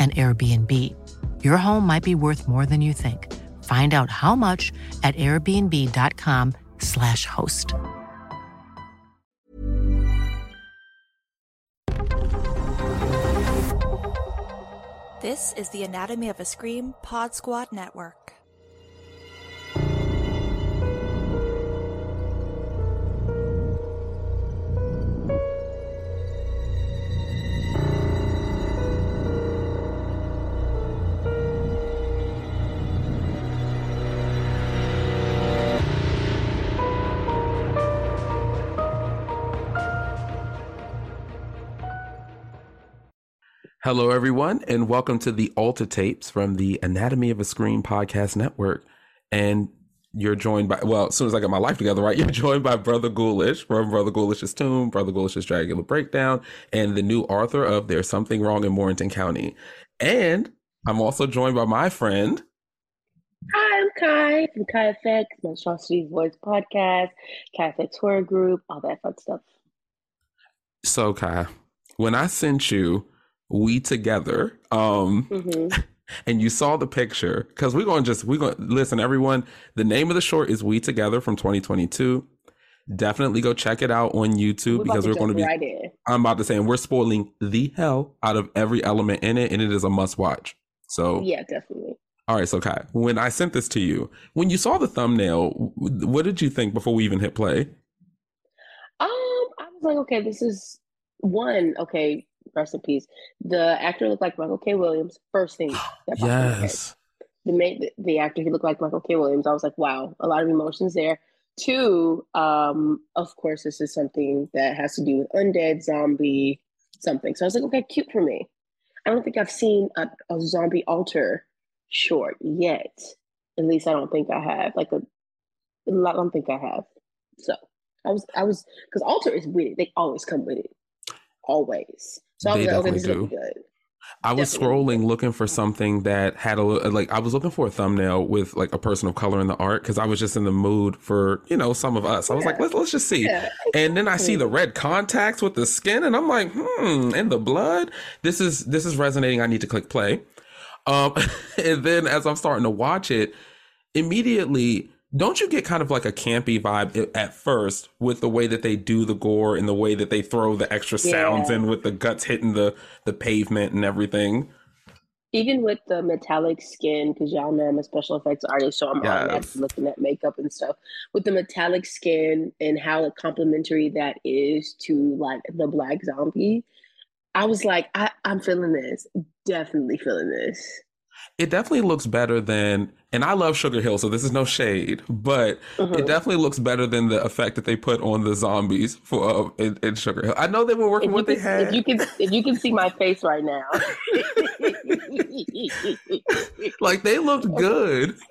an Airbnb. Your home might be worth more than you think. Find out how much at airbnb.com/slash host. This is the Anatomy of a Scream Pod Squad Network. Hello, everyone, and welcome to the Alter Tapes from the Anatomy of a Scream podcast network. And you're joined by, well, as soon as I get my life together, right, you're joined by Brother Ghoulish from Brother Ghoulish's Tomb, Brother Ghoulish's Dragula Breakdown, and the new author of There's Something Wrong in Morganton County. And I'm also joined by my friend. Hi, I'm Ky from Kai FX, Monstrosity Voice Podcast, Kai FX Horror Group, all that fun stuff. So, Ky, when I sent you we together um mm-hmm. and you saw the picture because we're going to just we're going to listen everyone the name of the short is we together from 2022 definitely go check it out on youtube we're because we're going to be right i'm about to say and we're spoiling the hell out of every element in it and it is a must watch. So yeah definitely. All right so ky when i sent this to you when you saw the thumbnail what did you think before we even hit play? Um i was like okay this is one okay rest in peace. The actor looked like Michael K. Williams. First thing that yes. The, main, the the actor he looked like Michael K. Williams. I was like, wow, a lot of emotions there. Two, um, of course, this is something that has to do with undead, zombie, something. So I was like, okay, cute for me. I don't think I've seen a, a zombie Alter short yet. At least I don't think I have. Like a, I don't think I have. So I was, I was, because Alter is with it. They always come with it, always. So they I was like, okay, good. I was definitely. scrolling looking for something that had a like I was looking for a thumbnail with like a person of color in the art because I was just in the mood for you know some of us. I was like let's let's just see, yeah. and then I see the red contacts with the skin, and I'm like hmm, and the blood. This is this is resonating. I need to click play, um, and then as I'm starting to watch it, immediately don't you get kind of like a campy vibe at first with the way that they do the gore and the way that they throw the extra sounds yeah. in with the guts hitting the the pavement and everything even with the metallic skin because y'all know i'm a special effects artist so i'm yes. looking at makeup and stuff with the metallic skin and how complimentary that is to like the black zombie i was like I, i'm feeling this definitely feeling this it definitely looks better than and I love Sugar Hill, so this is no shade, but mm-hmm. it definitely looks better than the effect that they put on the zombies for uh, in, in, Sugar Hill. I know they were working with what can, they had. If you can, if you can see my face right now, like they looked good.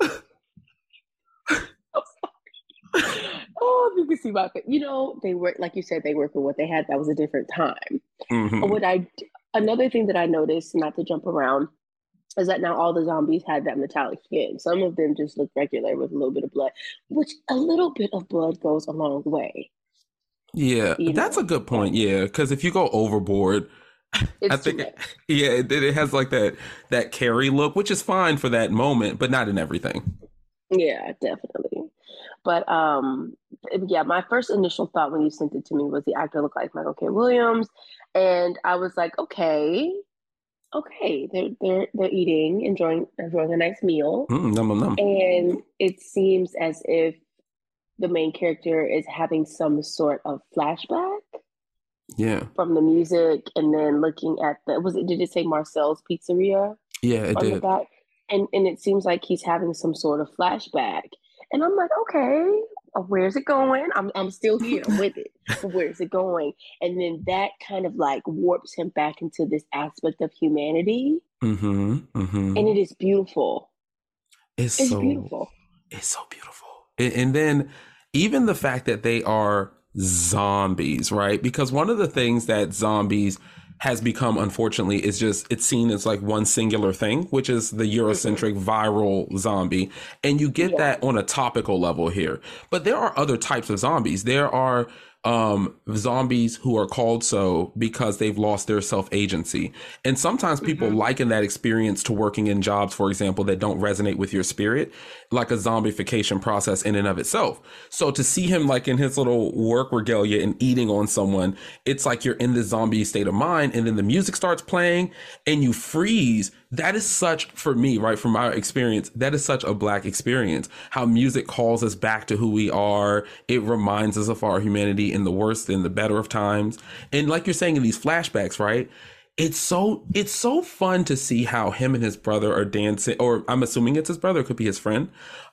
oh, you can see my face. You know, they work like you said. They work with what they had. That was a different time. Mm-hmm. What I another thing that I noticed, not to jump around, is that now all the zombies had that metallic skin. Some of them just look regular with a little bit of blood, which a little bit of blood goes a long way. Yeah, you that's know? a good point. Yeah, because if you go overboard, it's I think it, yeah, it, it has like that that carry look, which is fine for that moment, but not in everything. Yeah, definitely. But um, yeah, my first initial thought when you sent it to me was the actor looked like Michael K. Williams, and I was like, okay, okay, they're they're they're eating, enjoying enjoying a nice meal, mm, nom, nom, nom. and it seems as if the main character is having some sort of flashback. Yeah. From the music, and then looking at the was it? Did it say Marcel's Pizzeria? Yeah, it did. And and it seems like he's having some sort of flashback, and I'm like, okay, where's it going? I'm I'm still here with it. where's it going? And then that kind of like warps him back into this aspect of humanity. Mm-hmm, mm-hmm. And it is beautiful. It's, it's so beautiful. It's so beautiful. And, and then even the fact that they are zombies, right? Because one of the things that zombies has become unfortunately is just it's seen as like one singular thing which is the eurocentric mm-hmm. viral zombie and you get yeah. that on a topical level here but there are other types of zombies there are um, zombies who are called so because they've lost their self agency. And sometimes people mm-hmm. liken that experience to working in jobs, for example, that don't resonate with your spirit, like a zombification process in and of itself. So to see him like in his little work regalia and eating on someone, it's like you're in this zombie state of mind. And then the music starts playing and you freeze that is such for me right from my experience that is such a black experience. How music calls us back to who we are. It reminds us of our humanity in the worst and the better of times. And like you're saying in these flashbacks right it's so it's so fun to see how him and his brother are dancing or i'm assuming it's his brother it could be his friend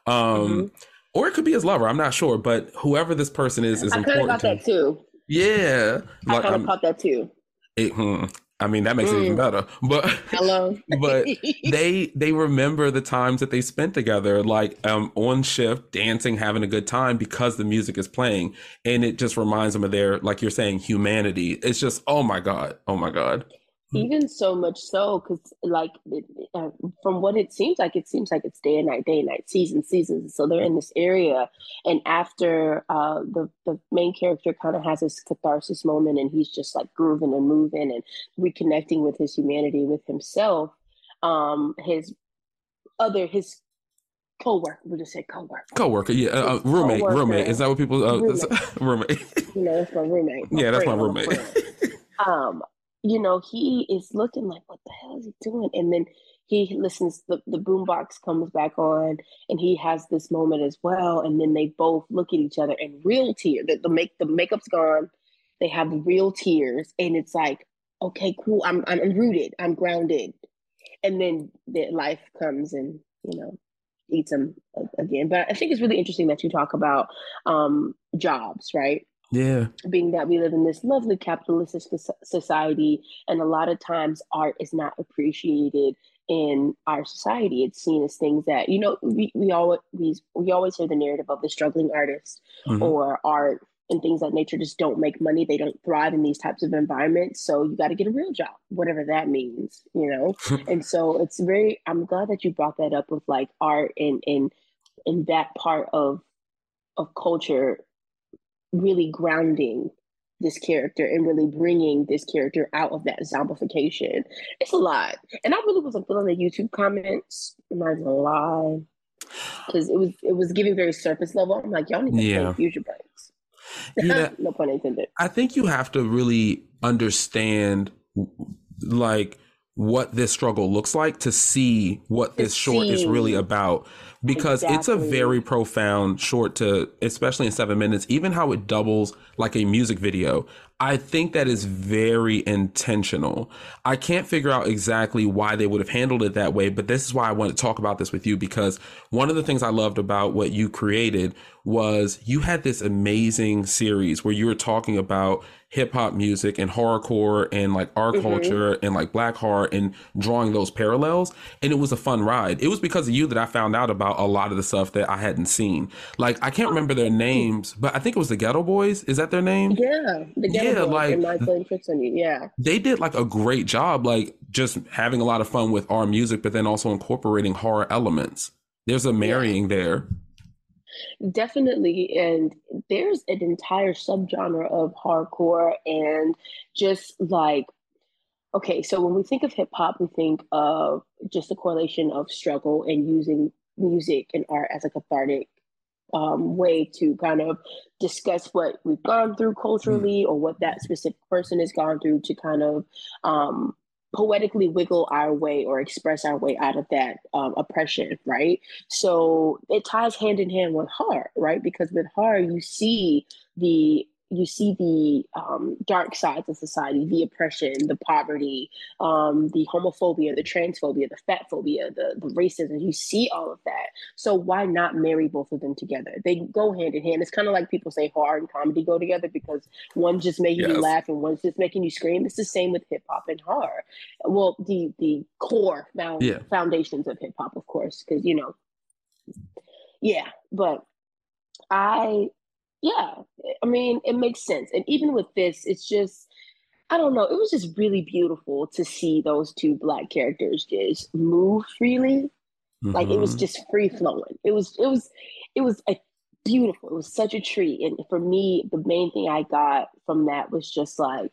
um mm-hmm. or it could be his lover i'm not sure but whoever this person is is I important caught that too. Yeah. I like, kind of caught that too. It, hmm, I mean, that makes mm. it even mm. better. But hello, but they they remember the times that they spent together, like um, on shift, dancing, having a good time because the music is playing, and it just reminds them of their, like you're saying, humanity. It's just, oh my god, oh my god. Hmm. even so much so because like it, uh, from what it seems like it seems like it's day and night day and night season seasons. So they're in this area and after uh, the the main character kind of has this catharsis moment and he's just like grooving and moving and reconnecting with his humanity with himself um his other his co-worker we'll just say co-worker. Co-worker yeah uh, uh roommate co-worker, roommate. Is that what people uh, roommate, roommate. you know that's my roommate my yeah that's my roommate. um you know, he is looking like, what the hell is he doing? And then he listens, the, the boombox comes back on and he has this moment as well. And then they both look at each other and real tears, the, the make the makeup's gone. They have real tears. And it's like, okay, cool. I'm I'm rooted. I'm grounded. And then the life comes and, you know, eats them again. But I think it's really interesting that you talk about um, jobs, right? Yeah. Being that we live in this lovely capitalistic society, and a lot of times art is not appreciated in our society. It's seen as things that, you know, we, we always we, we always hear the narrative of the struggling artist mm-hmm. or art and things like nature just don't make money. They don't thrive in these types of environments. So you got to get a real job, whatever that means, you know? and so it's very, I'm glad that you brought that up with like art and, and, and that part of, of culture really grounding this character and really bringing this character out of that zombification. It's a lot. And I really wasn't feeling the YouTube comments. I'm not gonna lie. Because it was it was giving very surface level. I'm like, y'all need to yeah. take future breaks. Yeah. no pun intended. I think you have to really understand like what this struggle looks like to see what this short is really about because exactly. it's a very profound short to especially in 7 minutes even how it doubles like a music video I think that is very intentional. I can't figure out exactly why they would have handled it that way, but this is why I want to talk about this with you because one of the things I loved about what you created was you had this amazing series where you were talking about hip hop music and horrorcore and like our mm-hmm. culture and like black horror and drawing those parallels. And it was a fun ride. It was because of you that I found out about out a lot of the stuff that I hadn't seen. Like I can't remember their names, but I think it was the Geto Boys. Is that their name? Yeah, the Geto yeah, Boys like, and Michael and Trixie. Yeah, they did like a great job, like just having a lot of fun with our music, but then also incorporating horror elements. There's a marrying yeah. there. Definitely, and there's an entire subgenre of horrorcore and just like okay, so when we think of hip hop, we think of just the correlation of struggle and using music and art as a cathartic um, way to kind of discuss what we've gone through culturally mm. or what that specific person has gone through to kind of um, poetically wiggle our way or express our way out of that um, oppression, right? So it ties hand in hand with horror, right? Because with horror, you see the you see the um, dark sides of society, the oppression, the poverty, um, the homophobia, the transphobia, the fat phobia, the, the racism. You see all of that. So why not marry both of them together? They go hand in hand. It's kind of like people say horror and comedy go together because one's just making yes. you laugh and one's just making you scream. It's the same with hip hop and horror. Well, the the core yeah. foundations of hip hop, of course, because you know, yeah. But I yeah, I mean, it makes sense. And even with this, it's just, I don't know, it was just really beautiful to see those two black characters just move freely. Mm-hmm. Like it was mm-hmm. just free flowing. It was, it was, it was a beautiful. It was such a treat. And for me, the main thing I got from that was just like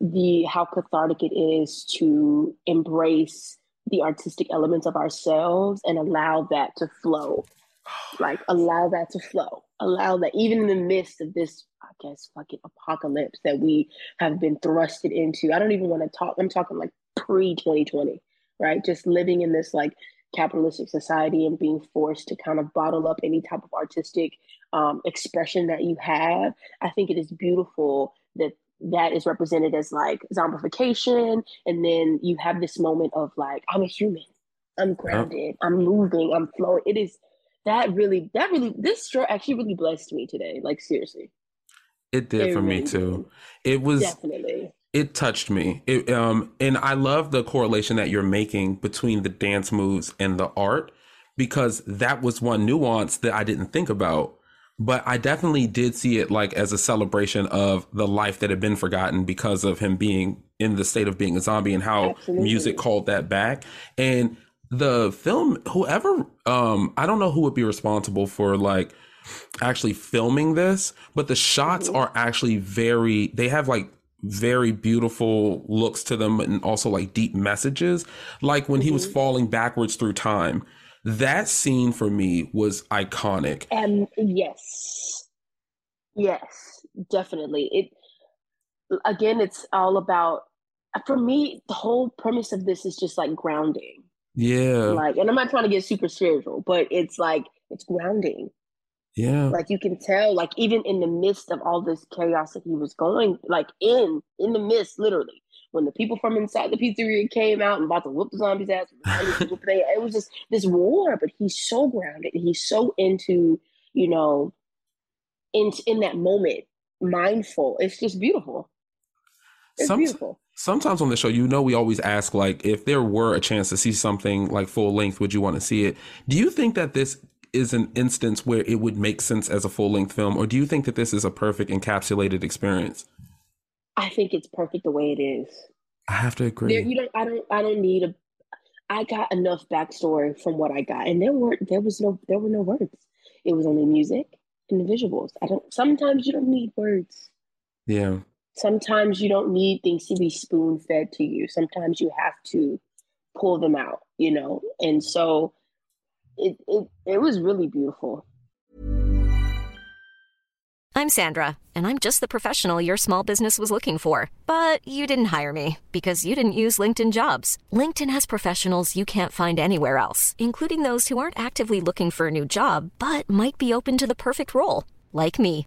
the how cathartic it is to embrace the artistic elements of ourselves and allow that to flow. Like allow that to flow allow that even in the midst of this i guess fucking apocalypse that we have been thrusted into i don't even want to talk i'm talking like pre 2020 right? Just living in this like capitalistic society and being forced to kind of bottle up any type of artistic um, expression that you have. I think it is beautiful that that is represented as like zombification and then you have this moment of like i'm a human. I'm grounded. I'm moving. I'm flowing. It is that really that really this show actually really blessed me today like seriously it did it for really me too did. it was definitely it touched me it, um and i love the correlation that you're making between the dance moves and the art because that was one nuance that i didn't think about but i definitely did see it like as a celebration of the life that had been forgotten because of him being in the state of being a zombie and how Absolutely. music called that back and the film whoever um i don't know who would be responsible for like actually filming this but the shots mm-hmm. are actually very they have like very beautiful looks to them and also like deep messages like when mm-hmm. he was mm-hmm. falling backwards through time that scene for me was iconic and yes yes definitely it again it's all about for me the whole premise of this is just like grounding yeah. Like, and I'm not trying to get super spiritual, but it's like, it's grounding. Yeah. Like you can tell, like even in the midst of all this chaos that he was going, like in, in the midst, literally, when the people from inside the pizzeria came out and about to whoop the zombies' ass, it was just this war, but he's so grounded. He's so into, you know, in, in that moment, mindful. It's just beautiful. It's Some, beautiful sometimes on the show, you know, we always ask like, if there were a chance to see something like full length, would you want to see it? Do you think that this is an instance where it would make sense as a full length film, or do you think that this is a perfect encapsulated experience? I think it's perfect the way it is. I have to agree. There, you don't. I don't. I don't need a. I got enough backstory from what I got, and there were there was no there were no words. It was only music and the visuals. I don't. Sometimes you don't need words. Yeah sometimes you don't need things to be spoon fed to you. Sometimes you have to pull them out, you know? And so it, it, it was really beautiful. I'm Sandra, and I'm just the professional your small business was looking for. But you didn't hire me because you didn't use LinkedIn jobs. LinkedIn has professionals you can't find anywhere else, including those who aren't actively looking for a new job, but might be open to the perfect role, like me.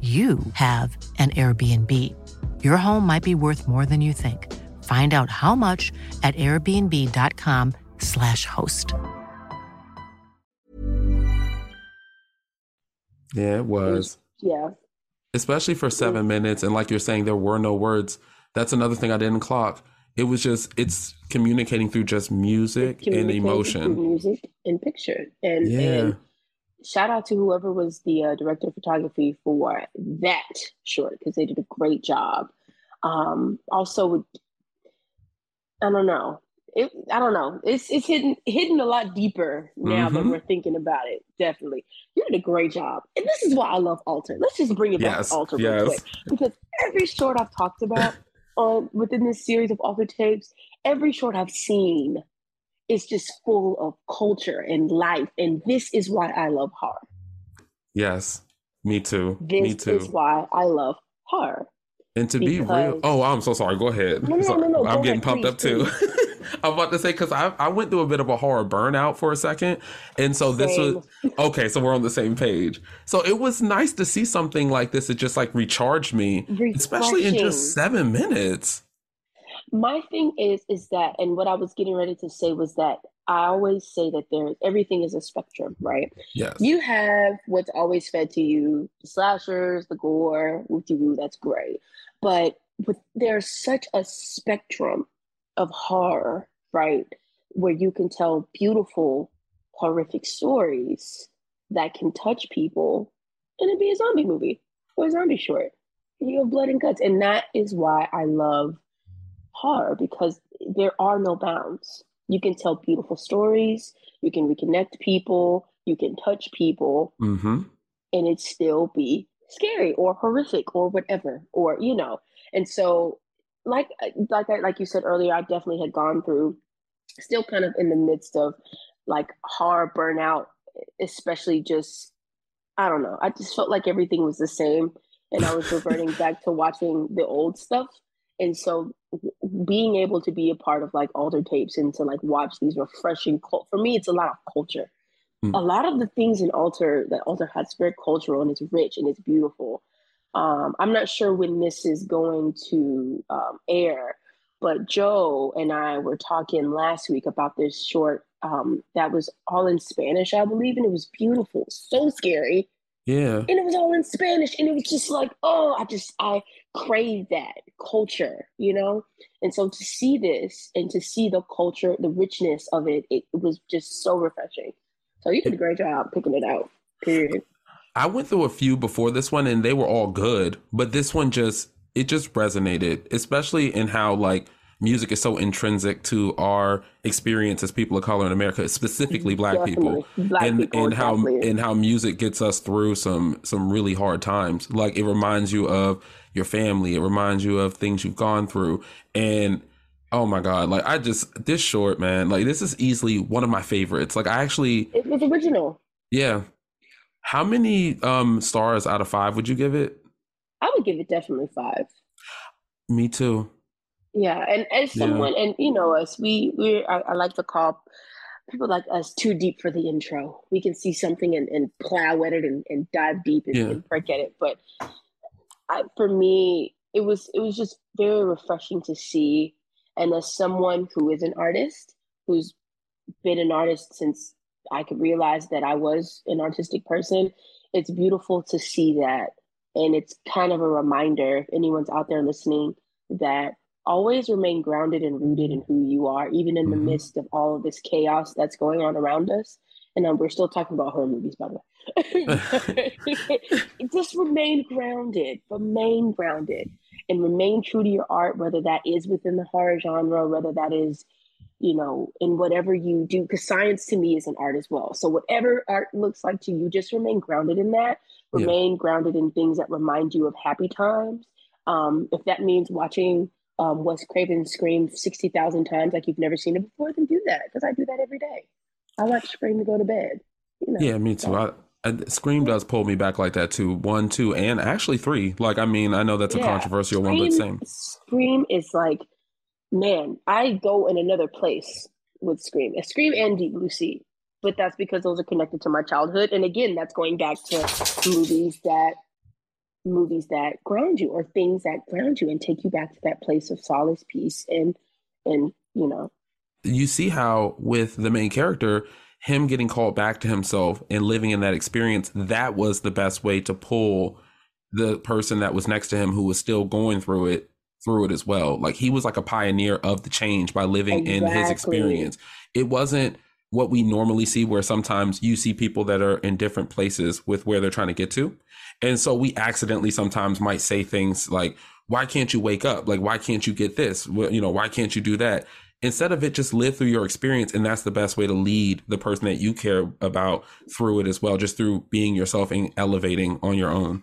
you have an Airbnb. Your home might be worth more than you think. Find out how much at airbnb.com/slash host. Yeah, it was. Yeah. Especially for seven minutes. And like you're saying, there were no words. That's another thing I didn't clock. It was just, it's communicating through just music and emotion. music and picture. And, yeah. and shout out to whoever was the uh, director of photography for that short because they did a great job. Um, also, I don't know. It, I don't know. It's it's hidden hidden a lot deeper now mm-hmm. that we're thinking about it. Definitely, you did a great job, and this is why I love Alter. Let's just bring it back yes, to Alter yes. real quick because every short I've talked about um, within this series of Alter tapes, every short I've seen is just full of culture and life. And this is why I love horror. Yes, me too. This me too. This is why I love horror. And to because... be real, oh, I'm so sorry. Go ahead. No, no, no, no, I'm Go getting ahead, pumped please, up too. I'm about to say because I, I went through a bit of a horror burnout for a second, and so this Same. was okay. So we're on the same page. So it was nice to see something like this. It just like recharged me, especially in just seven minutes. My thing is, is that, and what I was getting ready to say was that I always say that there everything is a spectrum, right? Yes. You have what's always fed to you, the slashers, the gore, woo that's great. But with, there's such a spectrum of horror, right? Where you can tell beautiful, horrific stories that can touch people and it be a zombie movie or a zombie short. You have blood and guts. And that is why I love horror because there are no bounds. You can tell beautiful stories, you can reconnect people, you can touch people, Mm-hmm. and it still be scary or horrific or whatever, or you know. And so, like like I, like you said earlier, I definitely had gone through, still kind of in the midst of like horror burnout, especially just I don't know. I just felt like everything was the same, and I was reverting back to watching the old stuff. And so, being able to be a part of like alter tapes and to like watch these refreshing cult for me, it's a lot of culture. Mm. A lot of the things in alter that alter has very cultural and it's rich and it's beautiful. Um, I'm not sure when this is going to um, air, but Joe and I were talking last week about this short um, that was all in Spanish, I believe, and it was beautiful, so scary Yeah. and it was all in Spanish, and it was just like, oh, I just I crave that culture, you know. And so to see this and to see the culture, the richness of it, it, it was just so refreshing. So you did a great job picking it out. Period. I went through a few before this one and they were all good, but this one just it just resonated, especially in how like music is so intrinsic to our experience as people of color in America, specifically black people. Black and people, and how definitely. and how music gets us through some some really hard times. Like it reminds you of your family, it reminds you of things you've gone through and oh my god, like I just this short, man, like this is easily one of my favorites. Like I actually It was original. yeah. How many um stars out of 5 would you give it? I would give it definitely five. Me too. Yeah, and as Yeah. someone, and you know us, we we I, I like to call people like us too deep for the intro. We can see something and, and plow at it and, and dive deep and, Yeah. and at it. But I, for me, it was it was just very refreshing to see. And as someone who is an artist, who's been an artist since I could realize that I was an artistic person, it's beautiful to see that. And it's kind of a reminder, if anyone's out there listening, that always remain grounded and rooted in who you are, even in the Mhm. midst of all of this chaos that's going on around us. And um, we're still talking about horror movies, by the way. Just remain grounded, remain grounded, and remain true to your art, whether that is within the horror genre, whether that is, you know, in whatever you do. Because science to me is an art as well. So whatever art looks like to you, just remain grounded in that. Yeah. Remain grounded in things that remind you of happy times Um, if that means watching um, Wes Craven scream 60,000 times like you've never seen it before, then do that because I do that every day. I watch Scream to go to bed. You know, yeah, me too. I, I, Scream does pull me back like that too. One, two, and actually three. Like, I mean, I know that's a controversial Scream, one, but same. Scream is like, man, I go in another place with Scream. Scream and Deep Blue Sea. But that's because those are connected to my childhood. And again, that's going back to movies that movies that ground you or things that ground you and take you back to that place of solace, peace, and and you know. You see how with the main character, him getting called back to himself and living in that experience, that was the best way to pull the person that was next to him who was still going through it through it as well. Like he was like a pioneer of the change by living exactly. in his experience. It wasn't what we normally see where sometimes you see people that are in different places with where they're trying to get to. And so we accidentally sometimes might say things like, why can't you wake up? Like, why can't you get this? You know, why can't you do that? Instead of it, just live through your experience. And that's the best way to lead the person that you care about through it as well, just through being yourself and elevating on your own.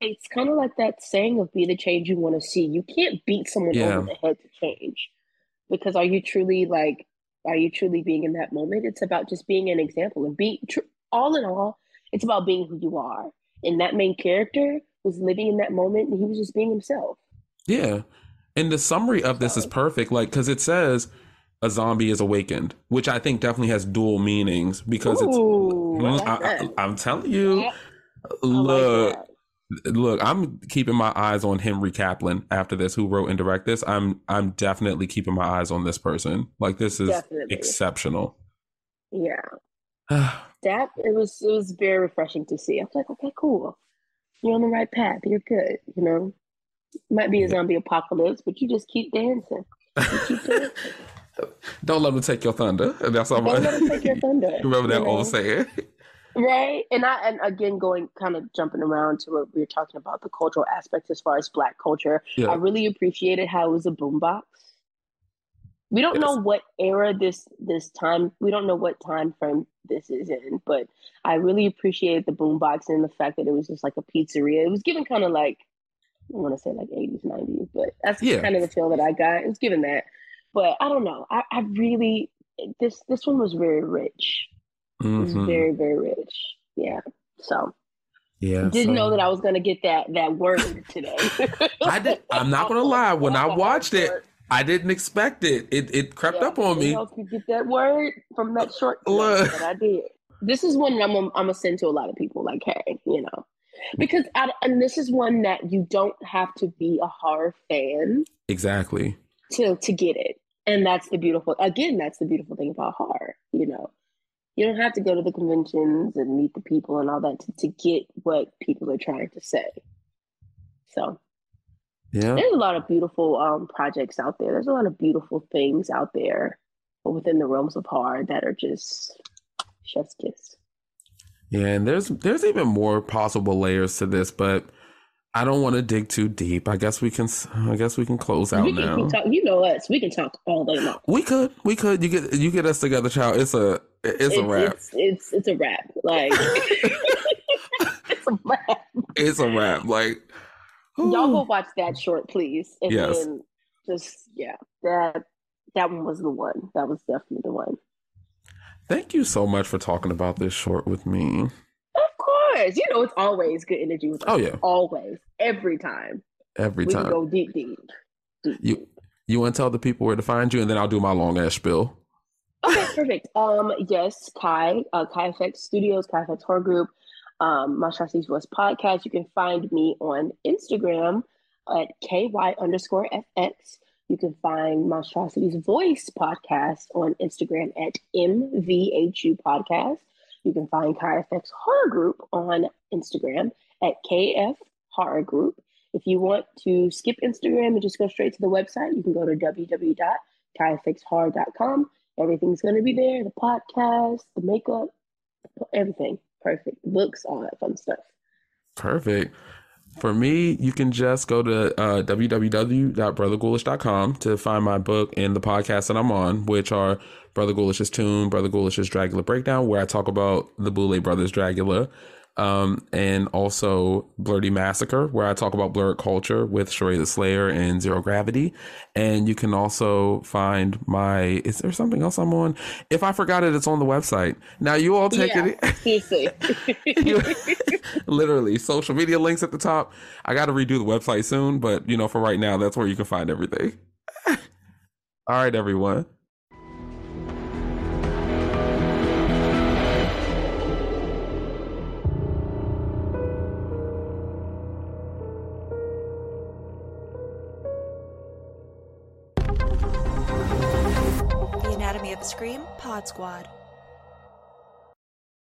It's kind of like that saying of be the change you want to see. You can't beat someone yeah. over the head to change because are you truly like, are you truly being in that moment? It's about just being an example and be tr- all in all, it's about being who you are and that main character was living in that moment and he was just being himself. Yeah. And the summary of this is perfect, like, because it says a zombie is awakened, which I think definitely has dual meanings because Ooh, it's. I am telling you, yeah. look, like look, I'm keeping my eyes on Henry Kaplan after this, who wrote and directed this. I'm I'm definitely keeping my eyes on this person. Like, this is definitely. exceptional. Yeah. that it was it was very refreshing to see. I was like, okay, cool. You're on the right path. You're good. You know, might be a zombie apocalypse, but you just keep dancing. keep dancing. Don't let them take your thunder. That's all. Don't let them take your thunder. Remember that you know? old saying. Right, and I and again going kind of jumping around to what we were talking about the cultural aspects as far as Black culture. Yeah. I really appreciated how it was a boombox we don't yes. know what era this this time we don't know what time frame this is in but i really appreciated the boombox and the fact that it was just like a pizzeria it was given kind of like i want to say like 80s 90s but that's yeah. kind of the feel that i got it was given that but i don't know i, I really this this one was very rich mm-hmm. very very rich yeah so yeah, didn't so. know that I was gonna get that that word today. I did. I'm not gonna lie. When I watched it, I didn't expect it. It it crept yeah, up on me. Help you get that word from that short but I did. This is one I'm I'm gonna send to a lot of people. Like, hey, you know, because I, and this is one that you don't have to be a horror fan exactly to to get it, and that's the beautiful. Again, that's the beautiful thing about horror. You know, you don't have to go to the conventions and meet the people and all that to, to get what people are trying to say. So yeah. There's a lot of beautiful um, projects out there. There's a lot of beautiful things out there within the realms of horror that are just chef's kiss. Yeah, and there's there's even more possible layers to this, but I don't want to dig too deep. I guess we can. I guess we can close out we can now. Talk, you know us. We can talk all day long. We could. We could. You get. You get us together, child. It's a. It's, it's a wrap. It's, it's, it's a wrap. Like it's a wrap. It's a wrap. Like Y'all go watch that short, please. And yes. then just yeah, that that one was the one. That was definitely the one. Thank you so much for talking about this short with me. Course. You know it's always good energy with us. Oh yeah. Always. Every time. Every we time. go deep, deep, deep. You you want to tell the people where to find you and then I'll do my long ass spill. Okay, perfect. Um yes, Ky, uh Kai FX Studios, Kai FX Horror Group um, Monstrosities Voice podcast. You can find me on Instagram at ky underscore fx. You can find Monstrosities Voice podcast on Instagram at mvhu podcast. You can find KFX Horror Group on Instagram at kf horror group. If you want to skip Instagram and just go straight to the website, you can go to www.kfxhorror.com. Everything's going to be there the podcast, the makeup, everything perfect books, all that fun stuff. Perfect. For me, you can just go to uh, www.brotherghoulish.com to find my book and the podcast that I'm on, which are Brother Ghoulish's Tomb, Brother Ghoulish's Dragula Breakdown, where I talk about the Boulet Brothers Dragula. Um, and also Blerdy Massacre, where I talk about blerd culture with Sheree the Slayer and Zero Gravity. And you can also find my, is there something else I'm on? If I forgot it, it's on the website. Now you all take yeah, it. Literally social media links at the top. I got to redo the website soon, but you know, for right now, that's where you can find everything. all right, everyone. Squad.